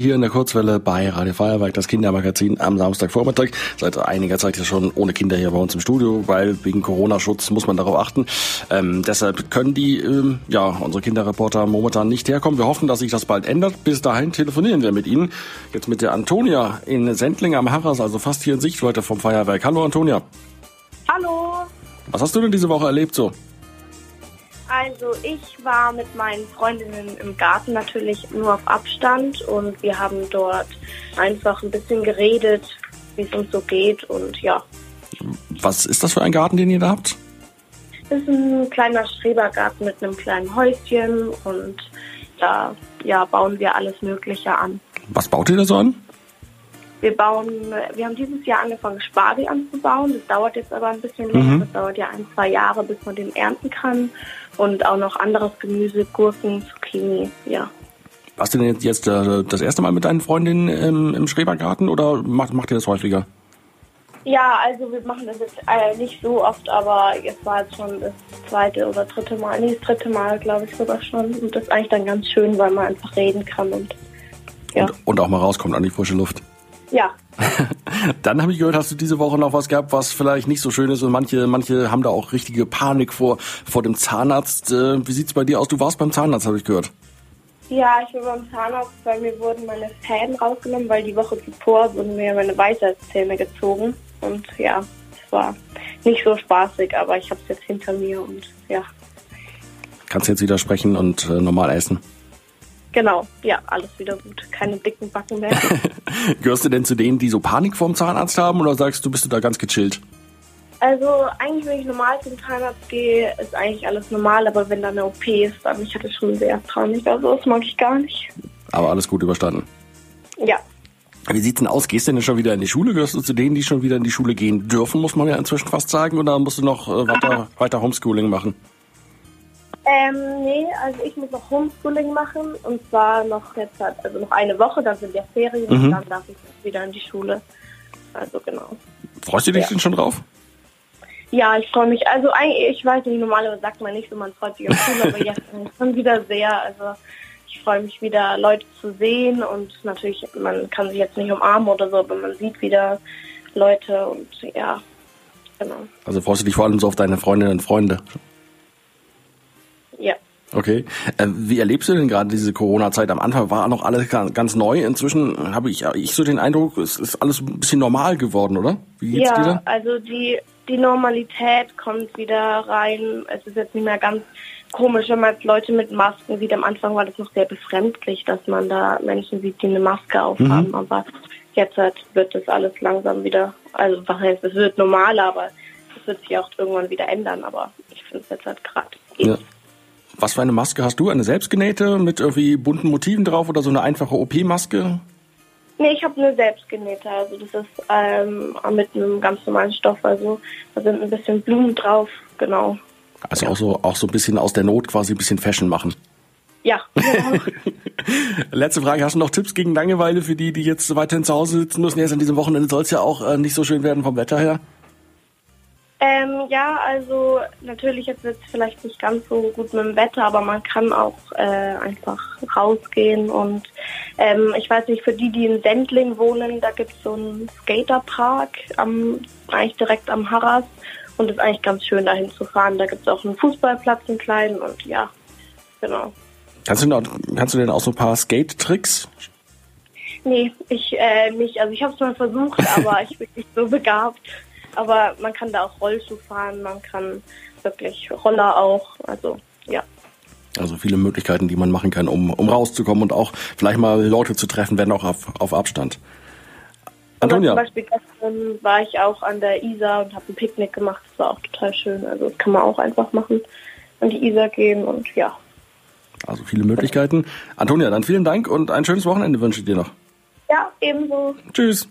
Hier in der Kurzwelle bei Radio Feuerwerk, das Kindermagazin am Samstagvormittag. Seit einiger Zeit ja schon ohne Kinder hier bei uns im Studio, weil wegen Corona-Schutz muss man darauf achten. Ähm, deshalb können die, ähm, ja, unsere Kinderreporter momentan nicht herkommen. Wir hoffen, dass sich das bald ändert. Bis dahin telefonieren wir mit Ihnen. Jetzt mit der Antonia in Sendling am Harras, also fast hier in Sichtweite vom Feuerwerk. Hallo Antonia. Hallo. Was hast du denn diese Woche erlebt so? Also ich war mit meinen Freundinnen im Garten natürlich nur auf Abstand und wir haben dort einfach ein bisschen geredet, wie es uns so geht und ja. Was ist das für ein Garten, den ihr da habt? Es ist ein kleiner Schrebergarten mit einem kleinen Häuschen und da ja, bauen wir alles Mögliche an. Was baut ihr da so an? Wir bauen, wir haben dieses Jahr angefangen, Spargel anzubauen. Das dauert jetzt aber ein bisschen länger. Mhm. Das dauert ja ein, zwei Jahre, bis man den ernten kann. Und auch noch anderes Gemüse, Gurken, Zucchini, ja. Warst du denn jetzt, jetzt äh, das erste Mal mit deinen Freundinnen im, im Schrebergarten oder macht, macht ihr das häufiger? Ja, also wir machen das jetzt äh, nicht so oft, aber es war jetzt schon das zweite oder dritte Mal, nee, das dritte Mal, glaube ich sogar schon. Und das ist eigentlich dann ganz schön, weil man einfach reden kann und ja. Und, und auch mal rauskommt an die frische Luft. Ja, Dann habe ich gehört, hast du diese Woche noch was gehabt, was vielleicht nicht so schön ist und manche, manche haben da auch richtige Panik vor, vor dem Zahnarzt. Äh, wie sieht's bei dir aus? Du warst beim Zahnarzt, habe ich gehört. Ja, ich war beim Zahnarzt, weil mir wurden meine Fäden rausgenommen, weil die Woche zuvor wurden mir meine Weisheitszähne gezogen. Und ja, es war nicht so spaßig, aber ich habe es jetzt hinter mir und ja, Kannst jetzt wieder sprechen und äh, normal essen. Genau, ja, alles wieder gut. Keine dicken Backen mehr. Gehörst du denn zu denen, die so Panik vorm Zahnarzt haben oder sagst du, bist du da ganz gechillt? Also eigentlich, wenn ich normal zum Zahnarzt gehe, ist eigentlich alles normal, aber wenn da eine OP ist, dann ich hatte schon sehr Panik. Also das mag ich gar nicht. Aber alles gut überstanden. Ja, Wie sieht's denn aus? Gehst du denn schon wieder in die Schule? Gehörst du zu denen, die schon wieder in die Schule gehen dürfen, muss man ja inzwischen fast sagen? Oder musst du noch äh, weiter, weiter Homeschooling machen? Ähm, nee, also ich muss noch Homeschooling machen und zwar noch jetzt halt, also noch eine Woche, dann sind ja Ferien Mhm. und dann darf ich wieder in die Schule. Also genau. Freust du dich Ja. denn schon drauf? Ja, ich freue mich. Also eigentlich, ich weiß nicht, normalerweise sagt man nicht so, man freut sich auf Schule, aber jetzt schon wieder sehr. Also ich freue mich wieder, Leute zu sehen und natürlich, man kann sich jetzt nicht umarmen oder so, aber man sieht wieder Leute und ja, genau. Also freust du dich vor allem so auf deine Freundinnen und Freunde? Ja. Okay. Äh, wie erlebst du denn gerade diese Corona-Zeit? Am Anfang war noch alles ga- ganz neu. Inzwischen habe ich, ich so den Eindruck, es ist alles ein bisschen normal geworden, oder? Wie geht's dir Ja, da? also die, die Normalität kommt wieder rein. Es ist jetzt nicht mehr ganz komisch, wenn man Leute mit Masken sieht. Am Anfang war das noch sehr befremdlich, dass man da Menschen sieht, die eine Maske aufhaben. Aber jetzt halt wird das alles langsam wieder, also was heißt, es wird normal, aber es wird sich auch irgendwann wieder ändern. Aber ich finde es jetzt halt gerade. Ja. Was für eine Maske hast du? Eine selbstgenähte mit irgendwie bunten Motiven drauf oder so eine einfache OP-Maske? Nee, ich habe eine selbstgenähte. Also das ist ähm, mit einem ganz normalen Stoff. Also da sind ein bisschen Blumen drauf. Genau. Also auch so auch so ein bisschen aus der Not quasi ein bisschen Fashion machen. Ja, genau. Letzte Frage, hast du noch Tipps gegen Langeweile für die, die jetzt weiterhin zu Hause sitzen müssen? Erst an diesem Wochenende soll es ja auch äh, nicht so schön werden vom Wetter her. Ähm, ja, also natürlich jetzt wird es vielleicht nicht ganz so gut mit dem Wetter, aber man kann auch äh, einfach rausgehen und ähm, ich weiß nicht, für die, die in Sendling wohnen, da gibt es so einen Skaterpark am, eigentlich direkt am Harras und es ist eigentlich ganz schön dahin zu fahren. Da gibt es auch einen Fußballplatz, einen kleinen und ja, genau. Kannst du, noch, kannst du denn auch so ein paar Skate-Tricks? Nee, ich äh, nicht. Also ich habe es mal versucht, aber ich bin nicht so begabt. Aber man kann da auch Rollschuh fahren, man kann wirklich Roller auch. Also ja. Also viele Möglichkeiten, die man machen kann, um, um rauszukommen und auch vielleicht mal Leute zu treffen, werden auch auf, auf Abstand. Aber Antonia, zum Beispiel gestern war ich auch an der Isar und habe ein Picknick gemacht. Das war auch total schön. Also das kann man auch einfach machen. An die Isar gehen und ja. also viele Möglichkeiten. Antonia, dann vielen Dank und ein schönes Wochenende wünsche ich dir noch. Ja, ebenso. Tschüss.